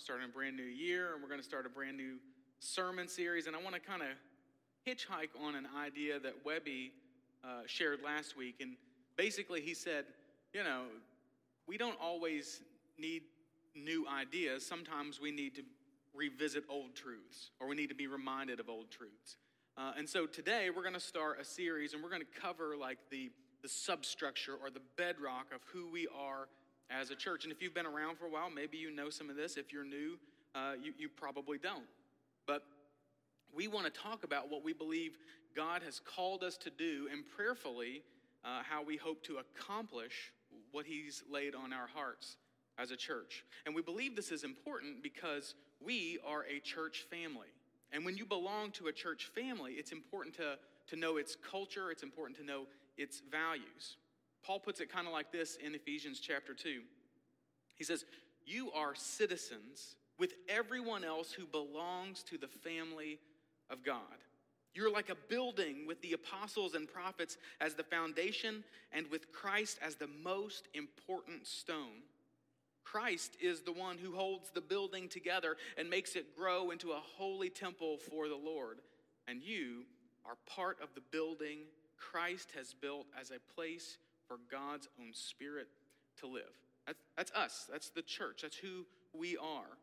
starting a brand new year, and we're going to start a brand new sermon series. And I want to kind of hitchhike on an idea that Webby uh, shared last week. And basically, he said, you know, we don't always need new ideas. Sometimes we need to revisit old truths, or we need to be reminded of old truths. Uh, and so today we're going to start a series, and we're going to cover like the the substructure or the bedrock of who we are as a church. And if you've been around for a while, maybe you know some of this. If you're new, uh, you, you probably don't. But we want to talk about what we believe God has called us to do and prayerfully uh, how we hope to accomplish what He's laid on our hearts as a church. And we believe this is important because we are a church family. And when you belong to a church family, it's important to, to know its culture, it's important to know its values. Paul puts it kind of like this in Ephesians chapter 2. He says, You are citizens with everyone else who belongs to the family of God. You're like a building with the apostles and prophets as the foundation and with Christ as the most important stone. Christ is the one who holds the building together and makes it grow into a holy temple for the Lord. And you are part of the building Christ has built as a place for God's own Spirit to live. That's, that's us, that's the church, that's who we are.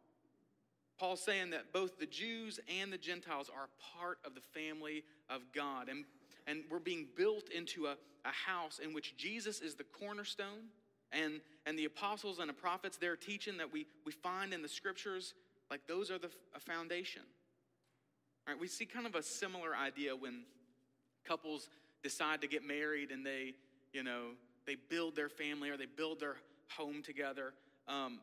Paul's saying that both the Jews and the Gentiles are part of the family of God. And, and we're being built into a, a house in which Jesus is the cornerstone, and, and the apostles and the prophets, they're teaching that we, we find in the scriptures, like those are the foundation. All right, we see kind of a similar idea when couples decide to get married and they, you know, they build their family or they build their home together. Um,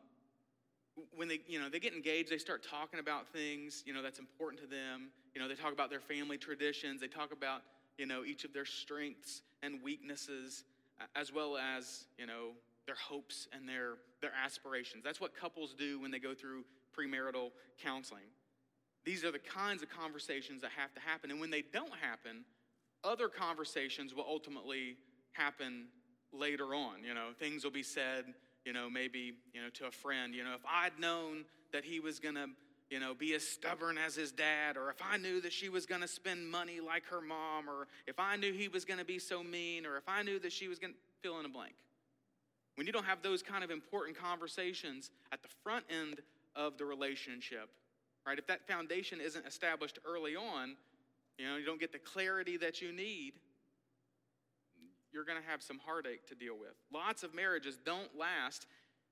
when they, you know, they get engaged, they start talking about things, you know, that's important to them. You know, they talk about their family traditions. They talk about, you know, each of their strengths and weaknesses, as well as, you know, their hopes and their, their aspirations. That's what couples do when they go through premarital counseling. These are the kinds of conversations that have to happen. And when they don't happen, other conversations will ultimately happen later on. You know, things will be said, you know, maybe, you know, to a friend, you know, if I'd known that he was going to, you know, be as stubborn as his dad, or if I knew that she was going to spend money like her mom, or if I knew he was going to be so mean, or if I knew that she was going to fill in a blank. When you don't have those kind of important conversations at the front end of the relationship, right? If that foundation isn't established early on, you know, you don't get the clarity that you need, you're going to have some heartache to deal with. Lots of marriages don't last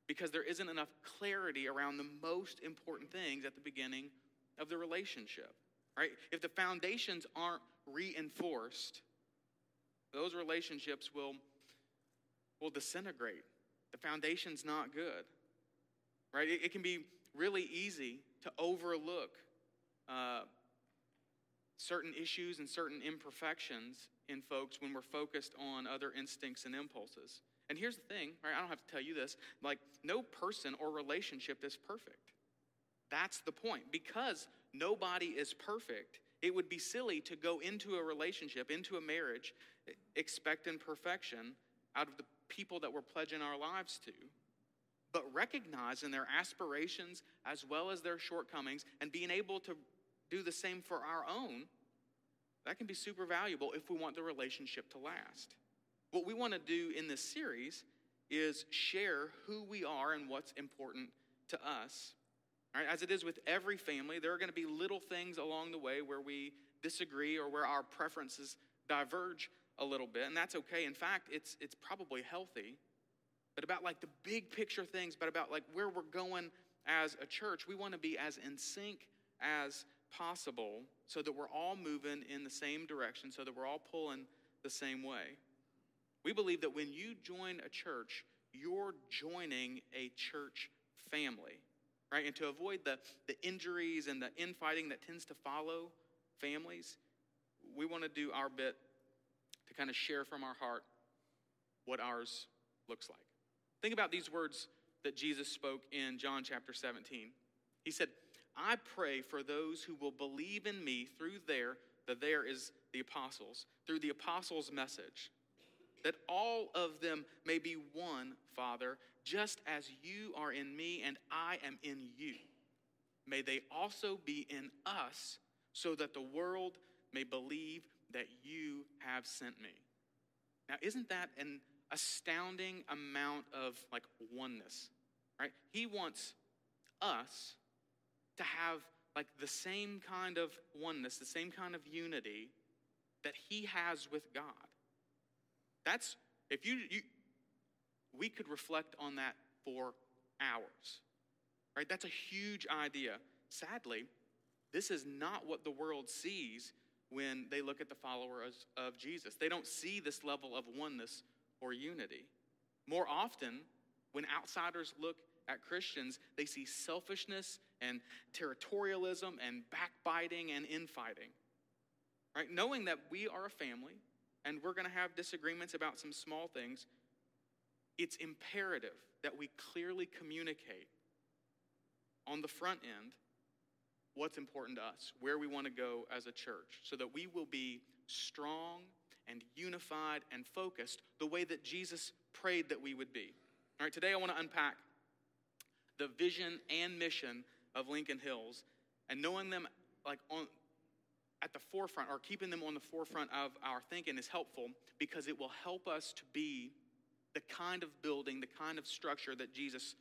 because there isn't enough clarity around the most important things at the beginning of the relationship, right? If the foundations aren't reinforced, those relationships will, will disintegrate. The foundation's not good, right? It, it can be really easy to overlook uh, certain issues and certain imperfections in folks when we're focused on other instincts and impulses. And here's the thing, right? I don't have to tell you this. Like, no person or relationship is perfect. That's the point. Because nobody is perfect, it would be silly to go into a relationship, into a marriage, expecting perfection out of the people that we're pledging our lives to, but recognizing their aspirations as well as their shortcomings and being able to do the same for our own, that can be super valuable if we want the relationship to last. What we want to do in this series is share who we are and what's important to us. Right, as it is with every family, there are going to be little things along the way where we disagree or where our preferences diverge a little bit, and that's okay. In fact, it's, it's probably healthy. But about like the big picture things, but about like where we're going as a church, we want to be as in sync as possible so that we're all moving in the same direction, so that we're all pulling the same way. We believe that when you join a church, you're joining a church family, right? And to avoid the, the injuries and the infighting that tends to follow families, we want to do our bit to kind of share from our heart what ours looks like. Think about these words that Jesus spoke in John chapter 17. He said, I pray for those who will believe in me through their, the there is the apostles, through the apostles' message, that all of them may be one, Father, just as you are in me and I am in you, may they also be in us, so that the world may believe that you have sent me. Now, isn't that an astounding amount of like oneness? Right? He wants us to have like the same kind of oneness, the same kind of unity that he has with God. That's if you, you we could reflect on that for hours. Right? That's a huge idea. Sadly, this is not what the world sees when they look at the followers of Jesus. They don't see this level of oneness or unity. More often, when outsiders look at Christians, they see selfishness and territorialism and backbiting and infighting. Right? Knowing that we are a family and we're going to have disagreements about some small things, it's imperative that we clearly communicate on the front end what's important to us, where we want to go as a church, so that we will be strong and unified and focused the way that Jesus prayed that we would be. All right, today I want to unpack the vision and mission of Lincoln Hills and knowing them like on at the forefront or keeping them on the forefront of our thinking is helpful because it will help us to be the kind of building, the kind of structure that Jesus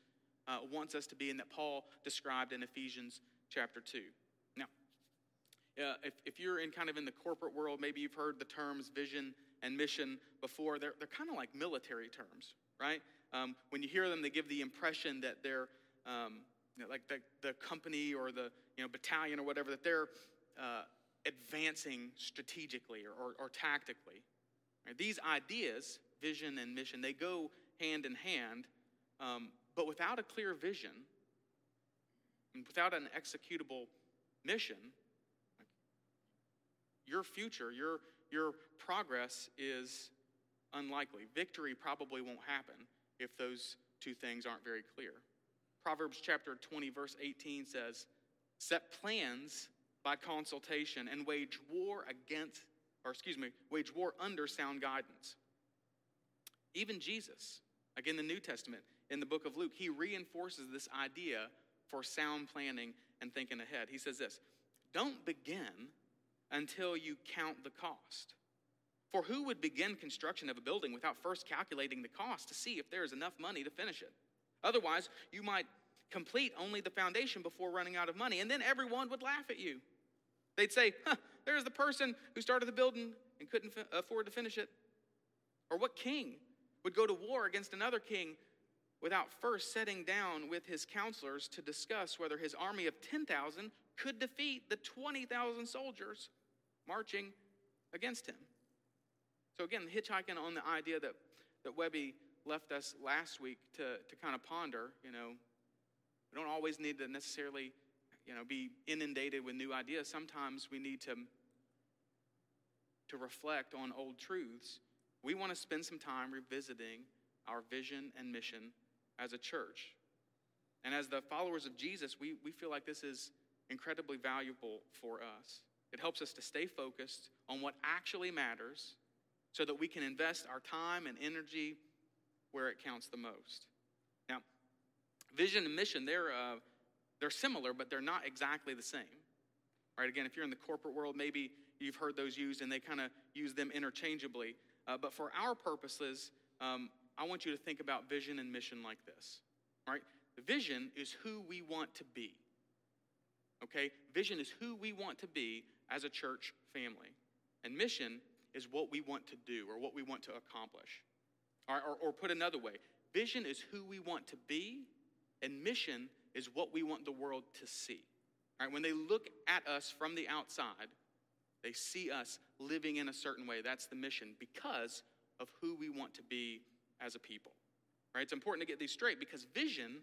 uh, wants us to be and that Paul described in Ephesians chapter 2. Now, uh, if, if you're in kind of in the corporate world, maybe you've heard the terms vision and mission before. They're, they're kind of like military terms, right? Um, when you hear them, they give the impression that they're um, you know, like the, the company or the you know, battalion or whatever, that they're uh, advancing strategically or, or, or tactically. Right? These ideas, vision and mission, they go hand in hand, um, but without a clear vision and without an executable mission, your future, your, your progress is unlikely. Victory probably won't happen if those two things aren't very clear. Proverbs chapter 20, verse 18 says, Set plans by consultation and wage war against, or excuse me, wage war under sound guidance. Even Jesus, again, the New Testament, in the book of Luke, he reinforces this idea for sound planning and thinking ahead. He says this Don't begin until you count the cost. For who would begin construction of a building without first calculating the cost to see if there is enough money to finish it? Otherwise, you might complete only the foundation before running out of money, and then everyone would laugh at you. They'd say, huh, there's the person who started the building and couldn't afford to finish it. Or what king would go to war against another king without first setting down with his counselors to discuss whether his army of 10,000 could defeat the 20,000 soldiers marching against him? So, again, hitchhiking on the idea that, that Webby left us last week to, to kind of ponder, you know, we don't always need to necessarily you know, be inundated with new ideas. Sometimes we need to, to reflect on old truths. We want to spend some time revisiting our vision and mission as a church. And as the followers of Jesus, we, we feel like this is incredibly valuable for us. It helps us to stay focused on what actually matters so that we can invest our time and energy where it counts the most. Now, vision and mission, they're, uh, they're similar, but they're not exactly the same. Right? Again, if you're in the corporate world, maybe you've heard those used and they kind of use them interchangeably. Uh, but for our purposes, um, I want you to think about vision and mission like this. Right? Vision is who we want to be. Okay? Vision is who we want to be as a church family. And mission is what we want to do or what we want to accomplish. Or, or, or put another way, vision is who we want to be, and mission is what we want the world to see. All right, when they look at us from the outside, they see us living in a certain way. That's the mission because of who we want to be as a people. Right? It's important to get these straight because vision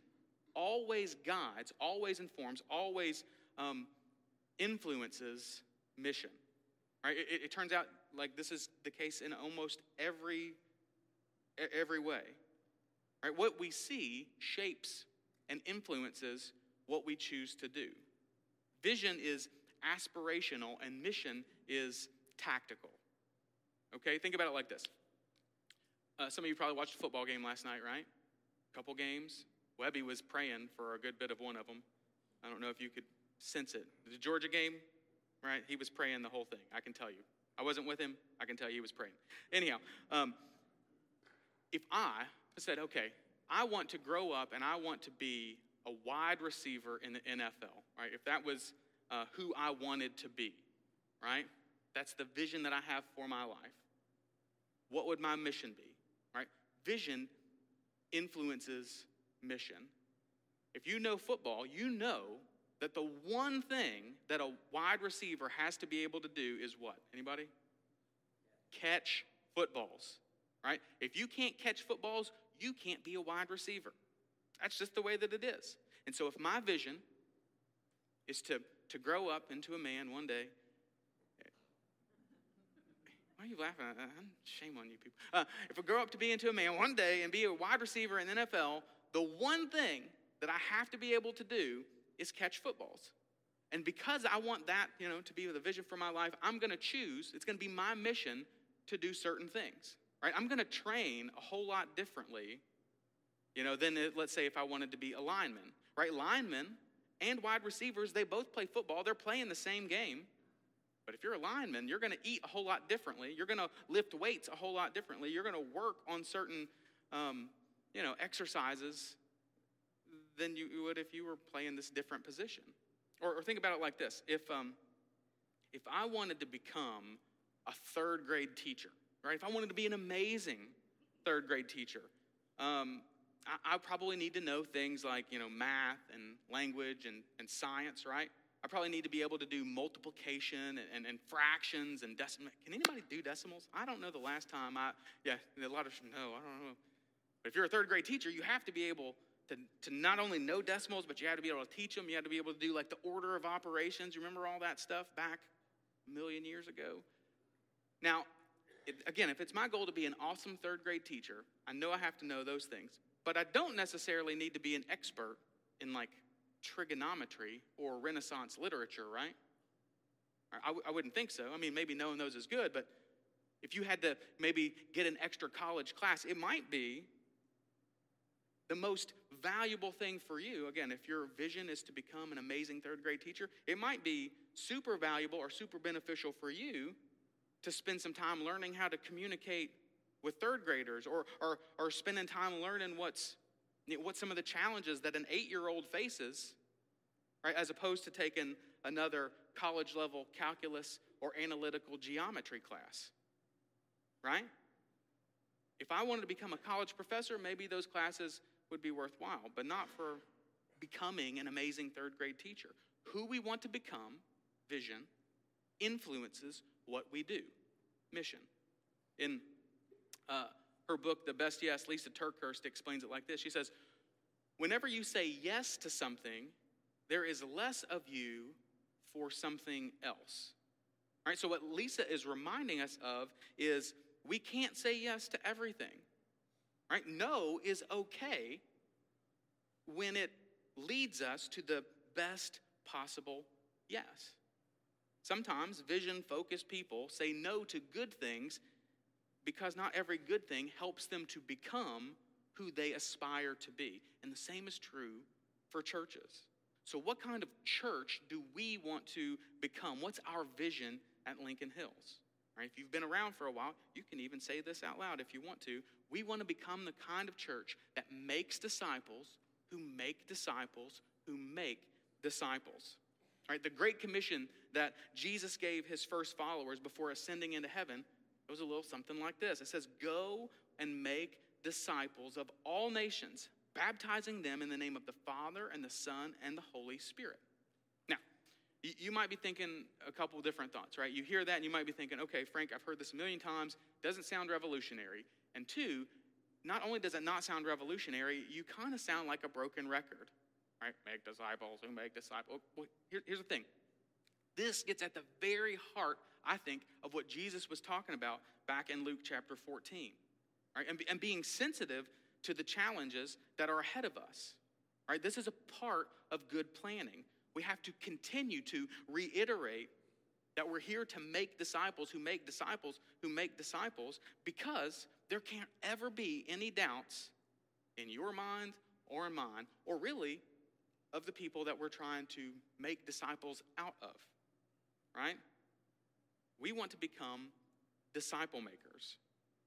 always guides, always informs, always um, influences mission. Right? It, it turns out like this is the case in almost every every way. Right? What we see shapes and influences what we choose to do. Vision is aspirational and mission is tactical. Okay, think about it like this. Uh, some of you probably watched a football game last night, right? A couple games. Webby was praying for a good bit of one of them. I don't know if you could sense it. The Georgia game, right? He was praying the whole thing. I can tell you. I wasn't with him. I can tell you he was praying. Anyhow, um, if I said, okay, I want to grow up and I want to be a wide receiver in the NFL, right? If that was uh, who I wanted to be, right? That's the vision that I have for my life. What would my mission be, right? Vision influences mission. If you know football, you know that the one thing that a wide receiver has to be able to do is what? Anybody? Catch footballs, right? If you can't catch footballs, you can't be a wide receiver. That's just the way that it is. And so, if my vision is to, to grow up into a man one day, why are you laughing? Shame on you people. Uh, if I grow up to be into a man one day and be a wide receiver in the NFL, the one thing that I have to be able to do is catch footballs. And because I want that, you know, to be the vision for my life, I'm going to choose, it's going to be my mission to do certain things. Right? I'm going to train a whole lot differently, you know, than it, let's say if I wanted to be a lineman. Right? Linemen and wide receivers, they both play football. They're playing the same game. But if you're a lineman, you're going to eat a whole lot differently. You're going to lift weights a whole lot differently. You're going to work on certain, um, you know, exercises than you would if you were playing this different position. Or, or think about it like this: if um, if I wanted to become a third grade teacher, right? If I wanted to be an amazing third grade teacher, um, I, I probably need to know things like you know math and language and, and science, right? I probably need to be able to do multiplication and, and, and fractions and decimals. Can anybody do decimals? I don't know the last time I, yeah, a lot of, no, I don't know. But if you're a third grade teacher, you have to be able to, to not only know decimals, but you have to be able to teach them. You have to be able to do like the order of operations. You remember all that stuff back a million years ago? Now, again, if it's my goal to be an awesome third grade teacher, I know I have to know those things. But I don't necessarily need to be an expert in like trigonometry or Renaissance literature, right? I w- I wouldn't think so. I mean, maybe knowing those is good, but if you had to maybe get an extra college class, it might be the most valuable thing for you. Again, if your vision is to become an amazing third grade teacher, it might be super valuable or super beneficial for you to spend some time learning how to communicate with third graders or, or, or spending time learning what's what some of the challenges that an eight year old faces, right, as opposed to taking another college level calculus or analytical geometry class, right? If I wanted to become a college professor, maybe those classes would be worthwhile, but not for becoming an amazing third grade teacher. Who we want to become, vision, influences what we do, mission. In uh, her book, The Best Yes, Lysa TerKeurst explains it like this. She says, Whenever you say yes to something, there is less of you for something else. All right, so what Lysa is reminding us of is we can't say yes to everything. Right? No is okay when it leads us to the best possible yes. Sometimes vision focused people say no to good things because not every good thing helps them to become who they aspire to be. And the same is true for churches. So, what kind of church do we want to become? What's our vision at Lincoln Hills? Right, if you've been around for a while, you can even say this out loud if you want to. We want to become the kind of church that makes disciples who make disciples who make disciples. Right, the Great Commission that Jesus gave his first followers before ascending into heaven it was a little something like this. It says, Go and make disciples of all nations, baptizing them in the name of the Father and the Son and the Holy Spirit. Now, you might be thinking a couple different thoughts, right? You hear that and you might be thinking, okay, Frank, I've heard this a million times, doesn't sound revolutionary. And two, not only does it not sound revolutionary, you kind of sound like a broken record, right? Make disciples who make disciples. Well, here, here's the thing this gets at the very heart, I think, of what Jesus was talking about back in Luke chapter 14. Right? And, and being sensitive to the challenges that are ahead of us. Right? This is a part of good planning. We have to continue to reiterate that we're here to make disciples who make disciples who make disciples because there can't ever be any doubts in your mind or in mine, or really of the people that we're trying to make disciples out of, right? We want to become disciple makers.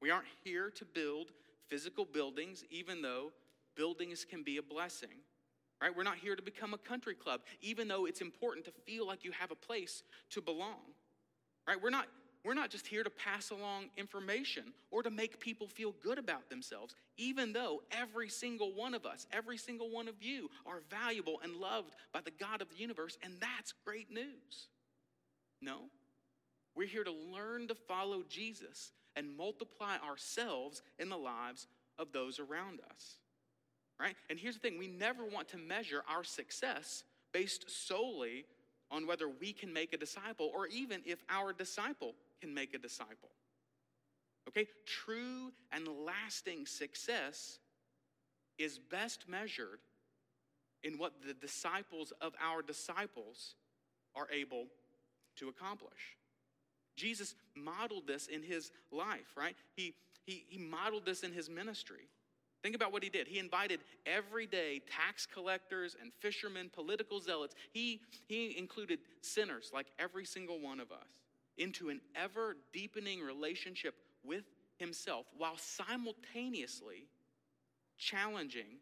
We aren't here to build physical buildings, even though buildings can be a blessing. Right? We're not here to become a country club, even though it's important to feel like you have a place to belong. Right? We're not we're not just here to pass along information or to make people feel good about themselves, even though every single one of us, every single one of you are valuable and loved by the God of the universe, and that's great news. No, we're here to learn to follow Jesus and multiply ourselves in the lives of those around us. Right? And here's the thing we never want to measure our success based solely on whether we can make a disciple or even if our disciple can make a disciple. Okay? True and lasting success is best measured in what the disciples of our disciples are able to accomplish. Jesus modeled this in his life, right? He, he, he modeled this in his ministry. Think about what he did. He invited everyday tax collectors and fishermen, political zealots. He, he included sinners like every single one of us into an ever deepening relationship with himself while simultaneously challenging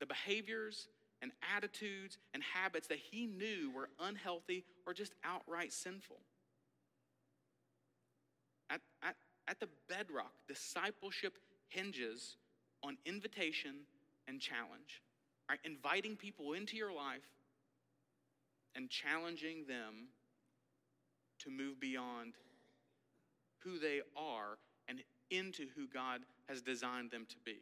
the behaviors and attitudes and habits that he knew were unhealthy or just outright sinful. At, at, at the bedrock, discipleship hinges on invitation and challenge. Right? Inviting people into your life and challenging them to move beyond who they are and into who God has designed them to be.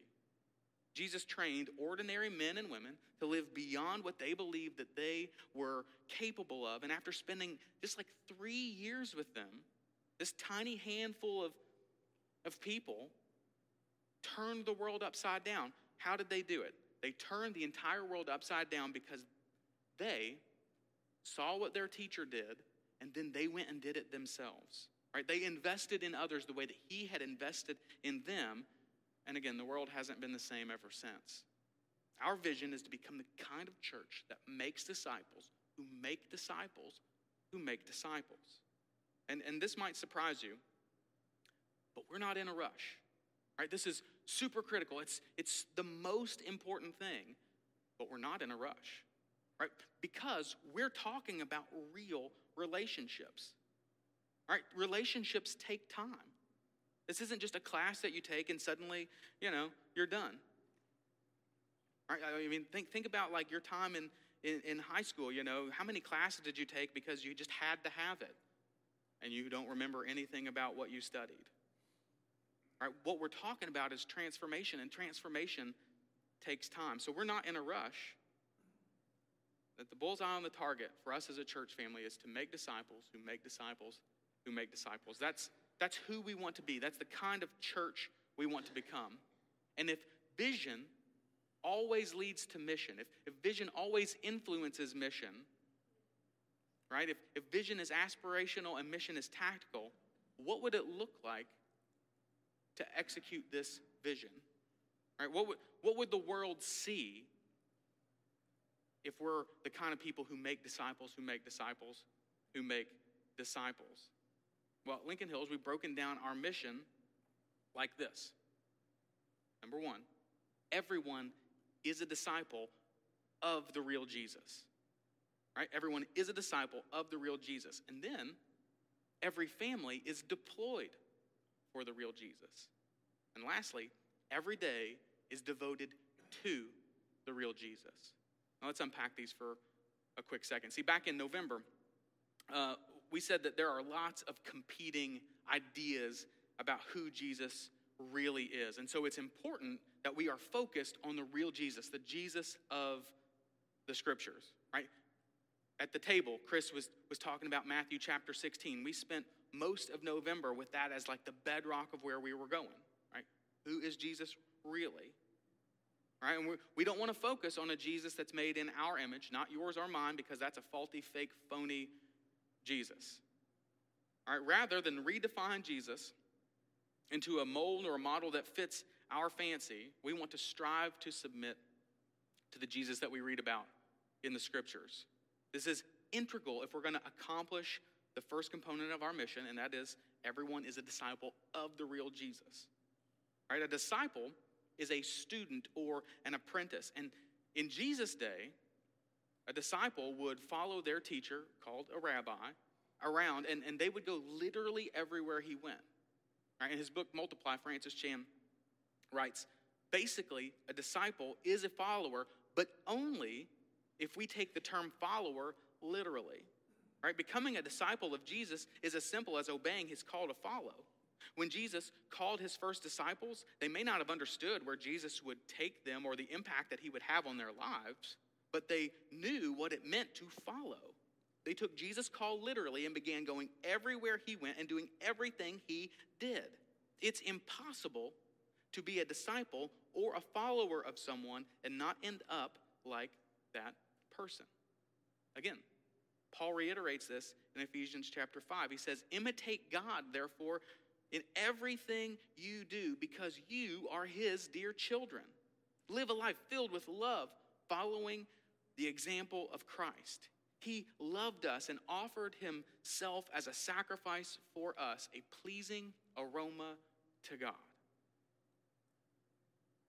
Jesus trained ordinary men and women to live beyond what they believed that they were capable of. And after spending just like three years with them, this tiny handful of, of people turned the world upside down. How did they do it? They turned the entire world upside down because they saw what their teacher did and then they went and did it themselves. Right? They invested in others the way that he had invested in them. And again, the world hasn't been the same ever since. Our vision is to become the kind of church that makes disciples who make disciples who make disciples. And, and this might surprise you, but we're not in a rush. Right? This is super critical. It's, it's the most important thing, but we're not in a rush. Right? Because we're talking about real relationships. Right? Relationships take time. This isn't just a class that you take and suddenly, you know, you're done. Right? I mean, think, think about like your time in, in, in high school, you know, how many classes did you take because you just had to have it and you don't remember anything about what you studied? Right? What we're talking about is transformation, and transformation takes time. So we're not in a rush that the bullseye on the target for us as a church family is to make disciples who make disciples who make disciples. That's, that's who we want to be. That's the kind of church we want to become. And if vision always leads to mission, if, if vision always influences mission, right? If, if vision is aspirational and mission is tactical, what would it look like to execute this vision? Right? What would, what would the world see if we're the kind of people who make disciples, who make disciples, who make disciples? Well, at Lincoln Hills, we've broken down our mission like this. Number one, everyone is a disciple of the real Jesus. Right? Everyone is a disciple of the real Jesus. And then every family is deployed for the real Jesus. And lastly, every day is devoted to the real Jesus. Now, let's unpack these for a quick second. See, back in November, uh, we said that there are lots of competing ideas about who Jesus really is. And so it's important that we are focused on the real Jesus, the Jesus of the scriptures, right? At the table, Chris was, was talking about Matthew chapter 16. We spent most of November with that as like the bedrock of where we were going, right? Who is Jesus really? Right? And we we don't want to focus on a Jesus that's made in our image, not yours or mine, because that's a faulty, fake, phony Jesus. All right, rather than redefine Jesus into a mold or a model that fits our fancy, we want to strive to submit to the Jesus that we read about in the scriptures. This is integral if we're going to accomplish the first component of our mission, and that is everyone is a disciple of the real Jesus. Right? A disciple is a student or an apprentice. And in Jesus' day, a disciple would follow their teacher, called a rabbi, around, and, and they would go literally everywhere he went. Right? In his book, Multiply, Francis Chan writes basically, a disciple is a follower, but only if we take the term follower literally. Right? Becoming a disciple of Jesus is as simple as obeying his call to follow. When Jesus called his first disciples, they may not have understood where Jesus would take them or the impact that he would have on their lives, but they knew what it meant to follow. They took Jesus' call literally and began going everywhere he went and doing everything he did. It's impossible to be a disciple or a follower of someone and not end up like that person. Again, Paul reiterates this in Ephesians chapter 5. He says, Imitate God, therefore, in everything you do, because you are his dear children. Live a life filled with love, following the example of Christ. He loved us and offered himself as a sacrifice for us, a pleasing aroma to God.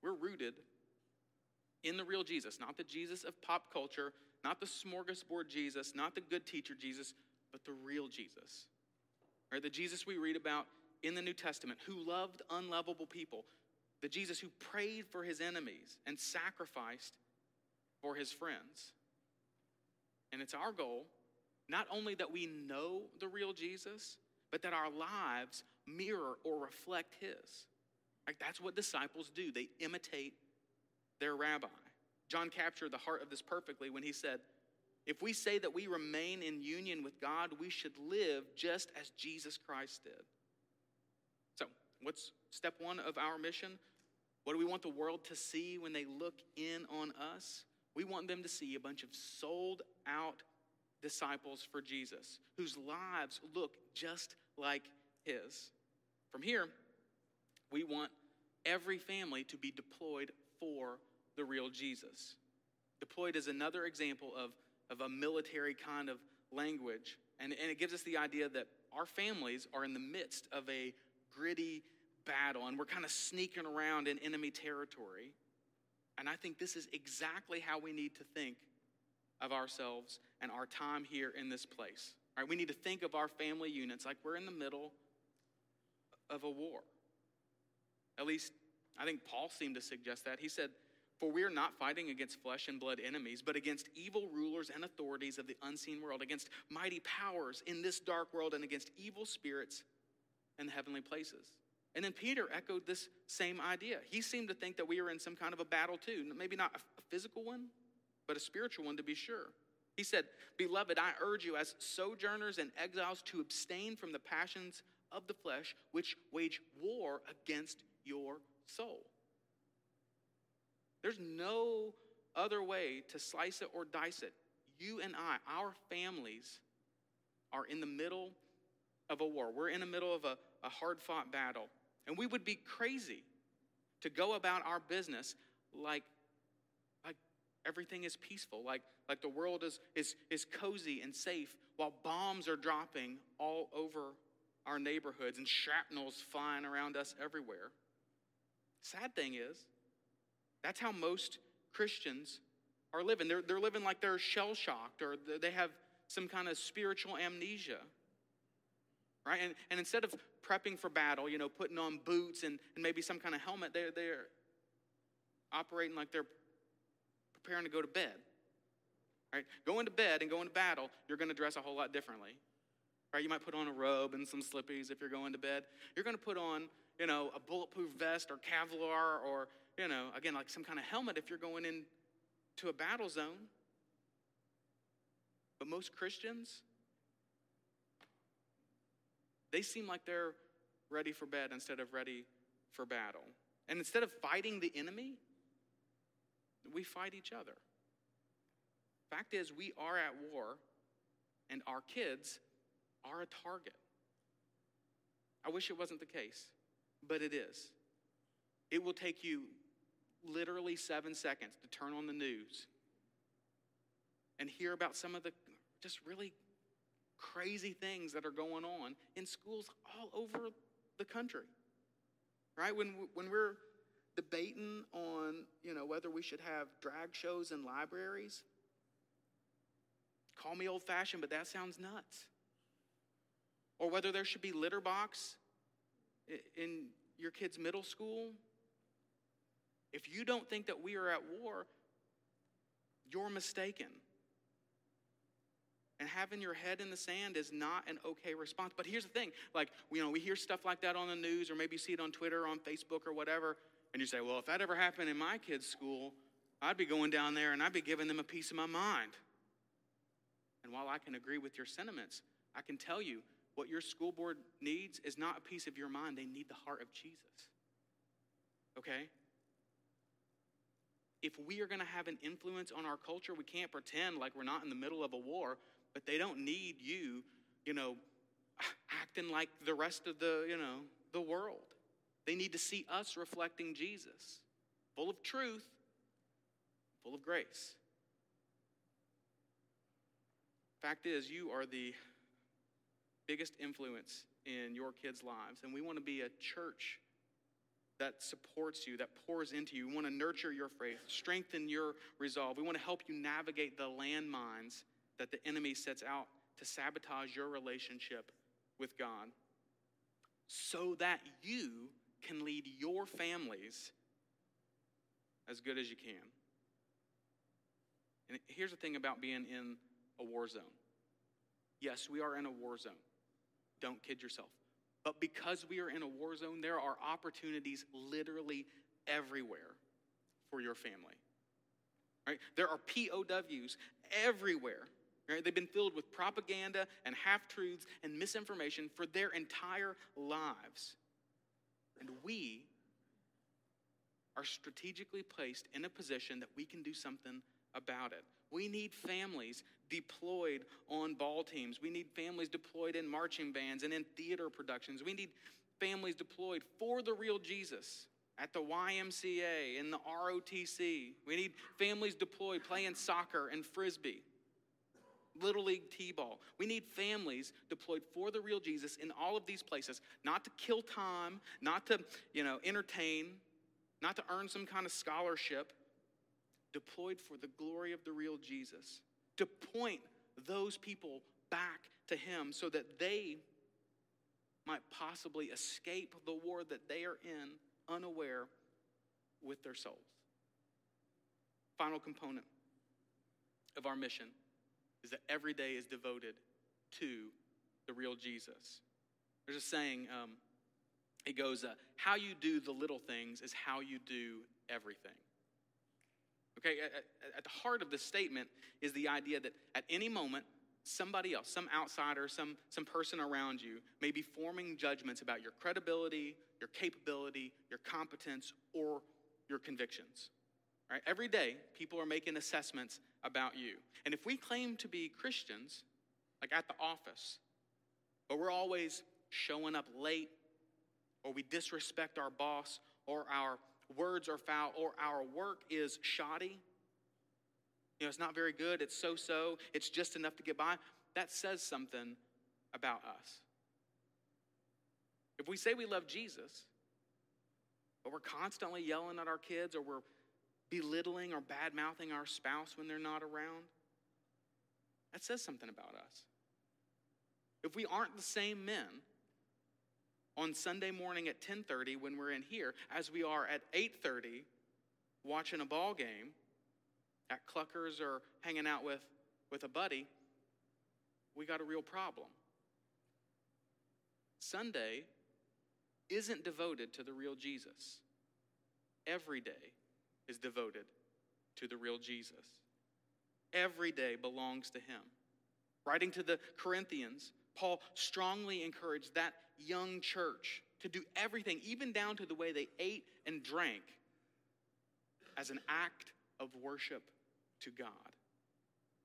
We're rooted in the real Jesus, not the Jesus of pop culture, not the smorgasbord Jesus, not the good teacher Jesus, but the real Jesus. Right? The Jesus we read about in the New Testament who loved unlovable people, the Jesus who prayed for his enemies and sacrificed for his friends. And it's our goal not only that we know the real Jesus, but that our lives mirror or reflect his. Like that's what disciples do. They imitate their rabbi. John captured the heart of this perfectly when he said, If we say that we remain in union with God, we should live just as Jesus Christ did. What's step one of our mission? What do we want the world to see when they look in on us? We want them to see a bunch of sold out disciples for Jesus whose lives look just like his. From here, we want every family to be deployed for the real Jesus. Deployed is another example of, of a military kind of language. And, and it gives us the idea that our families are in the midst of a gritty battle and we're kind of sneaking around in enemy territory. And I think this is exactly how we need to think of ourselves and our time here in this place. All right, we need to think of our family units like we're in the middle of a war. At least, I think Paul seemed to suggest that. He said, For we are not fighting against flesh and blood enemies, but against evil rulers and authorities of the unseen world, against mighty powers in this dark world, and against evil spirits in the heavenly places. And then Peter echoed this same idea. He seemed to think that we were in some kind of a battle too. Maybe not a physical one, but a spiritual one to be sure. He said, Beloved, I urge you as sojourners and exiles to abstain from the passions of the flesh, which wage war against your soul. There's no other way to slice it or dice it. You and I, our families, are in the middle of a war. We're in the middle of a, a hard fought battle. And we would be crazy to go about our business like, like everything is peaceful, like, like the world is, is, is cozy and safe while bombs are dropping all over our neighborhoods and shrapnel's flying around us everywhere. Sad thing is, that's how most Christians are living. They're, they're living like they're shell shocked or they have some kind of spiritual amnesia. Right? And, and instead of prepping for battle, you know, putting on boots and, and maybe some kind of helmet, they're, they're operating like they're preparing to go to bed. Right? Going to bed and going to battle, you're going to dress a whole lot differently. Right? You might put on a robe and some slippies if you're going to bed. You're going to put on, you know, a bulletproof vest or Kevlar or, you know, again, like some kind of helmet if you're going into a battle zone. But most Christians, they seem like they're ready for bed instead of ready for battle. And instead of fighting the enemy, we fight each other. Fact is, we are at war, and our kids are a target. I wish it wasn't the case, but it is. It will take you literally seven seconds to turn on the news and hear about some of the just really crazy things that are going on in schools all over the country. Right? When, when we're debating on, you know, whether we should have drag shows in libraries, call me old fashioned, but that sounds nuts. Or whether there should be litter box in your kid's middle school. If you don't think that we are at war, you're mistaken. And having your head in the sand is not an okay response. But here's the thing like, you know, we hear stuff like that on the news, or maybe you see it on Twitter, or on Facebook, or whatever, and you say, well, if that ever happened in my kid's school, I'd be going down there and I'd be giving them a piece of my mind. And while I can agree with your sentiments, I can tell you what your school board needs is not a piece of your mind, they need the heart of Jesus. Okay? If we are going to have an influence on our culture, we can't pretend like we're not in the middle of a war but they don't need you, you know, acting like the rest of the, you know, the world. They need to see us reflecting Jesus, full of truth, full of grace. Fact is, you are the biggest influence in your kids' lives, and we want to be a church that supports you, that pours into you. We want to nurture your faith, strengthen your resolve. We want to help you navigate the landmines that the enemy sets out to sabotage your relationship with God so that you can lead your families as good as you can. And here's the thing about being in a war zone. Yes, we are in a war zone. Don't kid yourself. But because we are in a war zone, there are opportunities literally everywhere for your family. Right? There are POWs everywhere Right? They've been filled with propaganda and half truths and misinformation for their entire lives. And we are strategically placed in a position that we can do something about it. We need families deployed on ball teams. We need families deployed in marching bands and in theater productions. We need families deployed for the real Jesus at the YMCA, in the ROTC. We need families deployed playing soccer and frisbee. Little League T ball. We need families deployed for the real Jesus in all of these places, not to kill time, not to, you know, entertain, not to earn some kind of scholarship, deployed for the glory of the real Jesus, to point those people back to Him so that they might possibly escape the war that they are in unaware with their souls. Final component of our mission is that every day is devoted to the real Jesus. There's a saying, um, it goes, uh, How you do the little things is how you do everything. Okay, at, at the heart of this statement is the idea that at any moment, somebody else, some outsider, some, some person around you may be forming judgments about your credibility, your capability, your competence, or your convictions. Right? Every day, people are making assessments about you. And if we claim to be Christians, like at the office, but we're always showing up late, or we disrespect our boss, or our words are foul, or our work is shoddy, you know, it's not very good, it's so so, it's just enough to get by, that says something about us. If we say we love Jesus, but we're constantly yelling at our kids, or we're belittling or bad mouthing our spouse when they're not around, that says something about us. If we aren't the same men on Sunday morning at 10:30 when we're in here as we are at 8:30 watching a ball game at Cluckers or hanging out with, with a buddy, we got a real problem. Sunday isn't devoted to the real Jesus. Every day is devoted to the real Jesus. Every day belongs to him. Writing to the Corinthians, Paul strongly encouraged that young church to do everything, even down to the way they ate and drank, as an act of worship to God.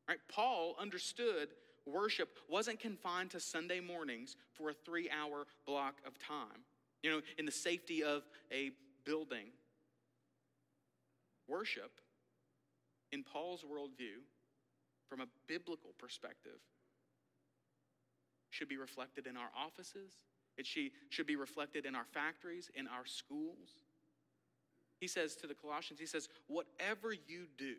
Right? Paul understood worship wasn't confined to Sunday mornings for a three hour block of time, you know, in the safety of a building Worship, in Paul's worldview, from a biblical perspective should be reflected in our offices. It should be reflected in our factories, in our schools. He says to the Colossians, he says, whatever you do,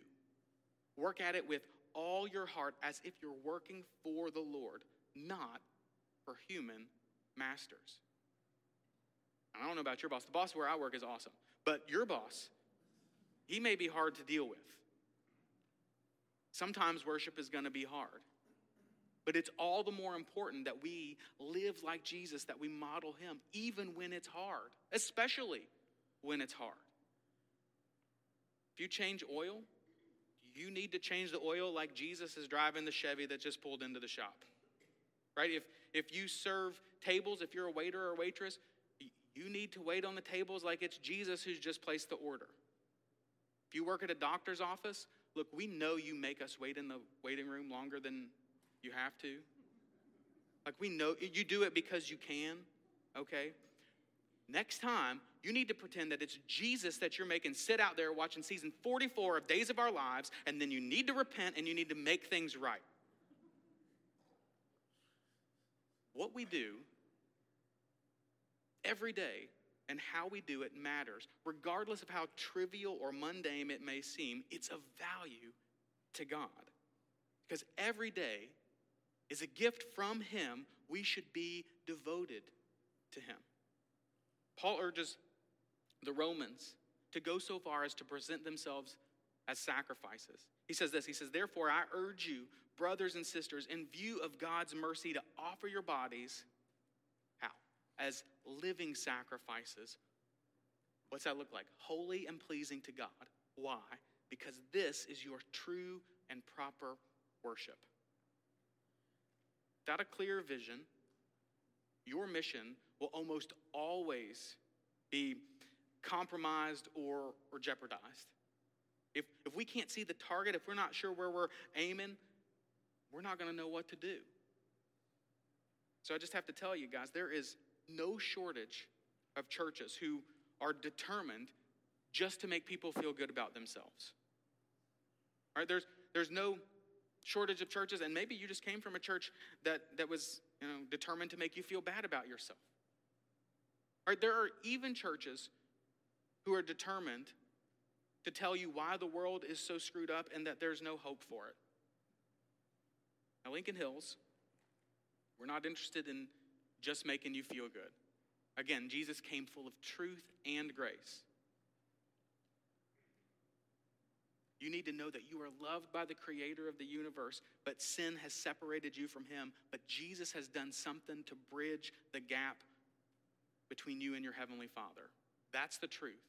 work at it with all your heart as if you're working for the Lord, not for human masters. I don't know about your boss. The boss where I work is awesome. But your boss, he may be hard to deal with. Sometimes worship is going to be hard. But it's all the more important that we live like Jesus, that we model him, even when it's hard, especially when it's hard. If you change oil, you need to change the oil like Jesus is driving the Chevy that just pulled into the shop. Right? If, if you serve tables, if you're a waiter or waitress, you need to wait on the tables like it's Jesus who's just placed the order. If you work at a doctor's office, look, we know you make us wait in the waiting room longer than you have to. Like we know you do it because you can, okay? Next time, you need to pretend that it's Jesus that you're making sit out there watching season 44 of Days of Our Lives, and then you need to repent and you need to make things right. What we do every day and how we do it matters. Regardless of how trivial or mundane it may seem, it's of value to God. Because every day is a gift from Him, we should be devoted to Him. Paul urges the Romans to go so far as to present themselves as sacrifices. He says this He says, Therefore, I urge you, brothers and sisters, in view of God's mercy, to offer your bodies as living sacrifices. What's that look like? Holy and pleasing to God. Why? Because this is your true and proper worship. Without a clear vision, your mission will almost always be compromised or, or jeopardized. If, if we can't see the target, if we're not sure where we're aiming, we're not going to know what to do. So I just have to tell you guys, there is no shortage of churches who are determined just to make people feel good about themselves. All right, there's, there's no shortage of churches, and maybe you just came from a church that, that was you know, determined to make you feel bad about yourself. All right, there are even churches who are determined to tell you why the world is so screwed up and that there's no hope for it. Now, Lincoln Hills, we're not interested in just making you feel good. Again, Jesus came full of truth and grace. You need to know that you are loved by the creator of the universe, but sin has separated you from him. But Jesus has done something to bridge the gap between you and your heavenly Father. That's the truth,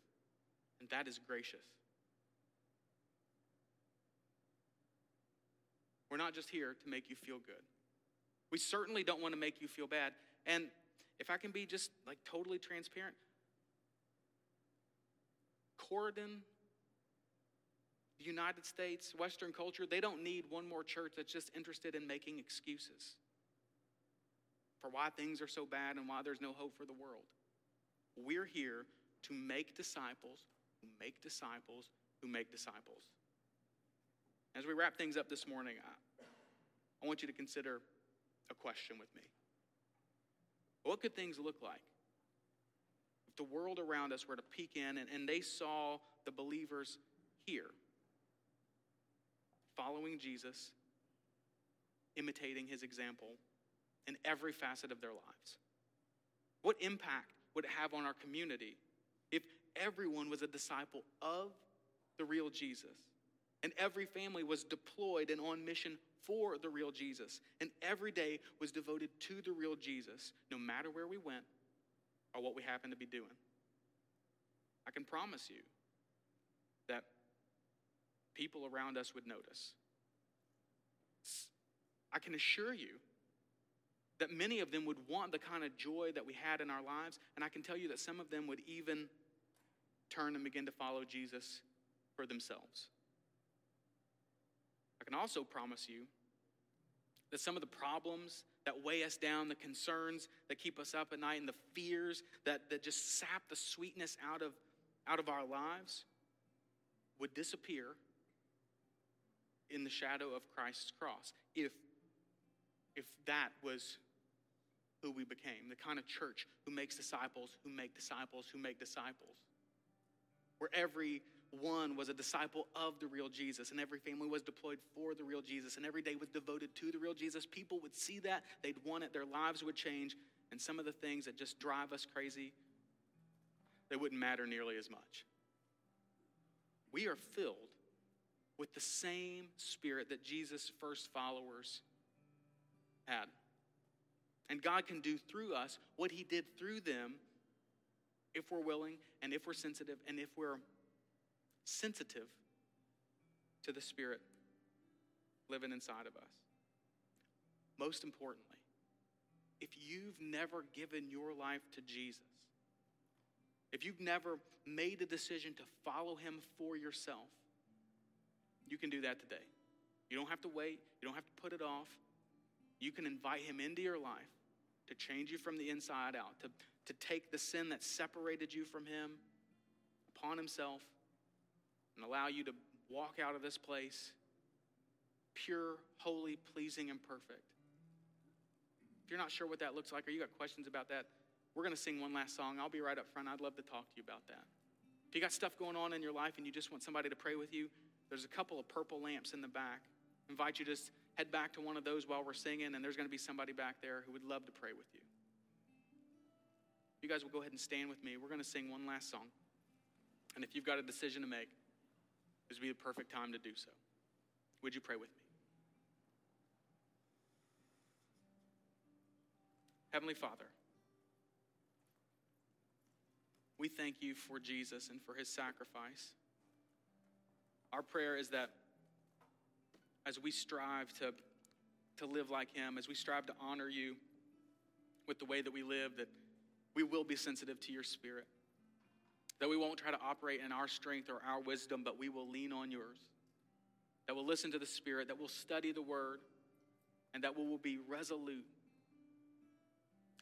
and that is gracious. We're not just here to make you feel good. We certainly don't want to make you feel bad. And if I can be just like totally transparent, Corydon, the United States, Western culture, they don't need one more church that's just interested in making excuses for why things are so bad and why there's no hope for the world. We're here to make disciples who make disciples who make disciples. As we wrap things up this morning, I, I want you to consider a question with me. What could things look like if the world around us were to peek in and, and they saw the believers here following Jesus, imitating his example in every facet of their lives? What impact would it have on our community if everyone was a disciple of the real Jesus and every family was deployed and on mission for the real Jesus. And every day was devoted to the real Jesus, no matter where we went or what we happened to be doing. I can promise you that people around us would notice. I can assure you that many of them would want the kind of joy that we had in our lives, and I can tell you that some of them would even turn and begin to follow Jesus for themselves. I can also promise you that some of the problems that weigh us down, the concerns that keep us up at night, and the fears that, that just sap the sweetness out of, out of our lives would disappear in the shadow of Christ's cross. If, if that was who we became, the kind of church who makes disciples, who make disciples, who make disciples, where every one was a disciple of the real Jesus, and every family was deployed for the real Jesus, and every day was devoted to the real Jesus. People would see that, they'd want it, their lives would change, and some of the things that just drive us crazy, they wouldn't matter nearly as much. We are filled with the same spirit that Jesus' first followers had. And God can do through us what He did through them if we're willing and if we're sensitive and if we're sensitive to the Spirit living inside of us. Most importantly, if you've never given your life to Jesus, if you've never made a decision to follow Him for yourself, you can do that today. You don't have to wait, you don't have to put it off. You can invite Him into your life to change you from the inside out, to, to take the sin that separated you from Him upon Himself and allow you to walk out of this place pure, holy, pleasing, and perfect. If you're not sure what that looks like or you got questions about that, we're going to sing one last song. I'll be right up front. I'd love to talk to you about that. If you got stuff going on in your life and you just want somebody to pray with you, there's a couple of purple lamps in the back. I invite you to just head back to one of those while we're singing, and there's going to be somebody back there who would love to pray with you. You guys will go ahead and stand with me. We're going to sing one last song. And if you've got a decision to make, this would be the perfect time to do so. Would you pray with me? Heavenly Father, we thank you for Jesus and for his sacrifice. Our prayer is that as we strive to, to live like him, as we strive to honor you with the way that we live, that we will be sensitive to your spirit. That we won't try to operate in our strength or our wisdom, but we will lean on yours. That we'll listen to the Spirit, that we'll study the Word, and that we will be resolute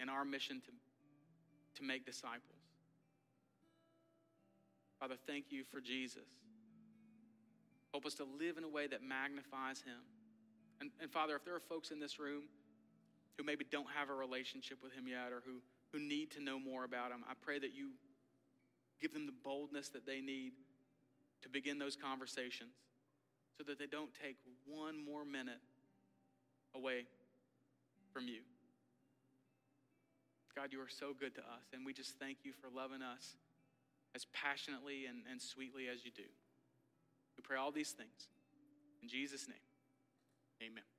in our mission to, to make disciples. Father, thank you for Jesus. Help us to live in a way that magnifies Him. And, and Father, if there are folks in this room who maybe don't have a relationship with Him yet or who, who need to know more about Him, I pray that you Give them the boldness that they need to begin those conversations so that they don't take one more minute away from you. God, you are so good to us, and we just thank you for loving us as passionately and, and sweetly as you do. We pray all these things. In Jesus' name, amen.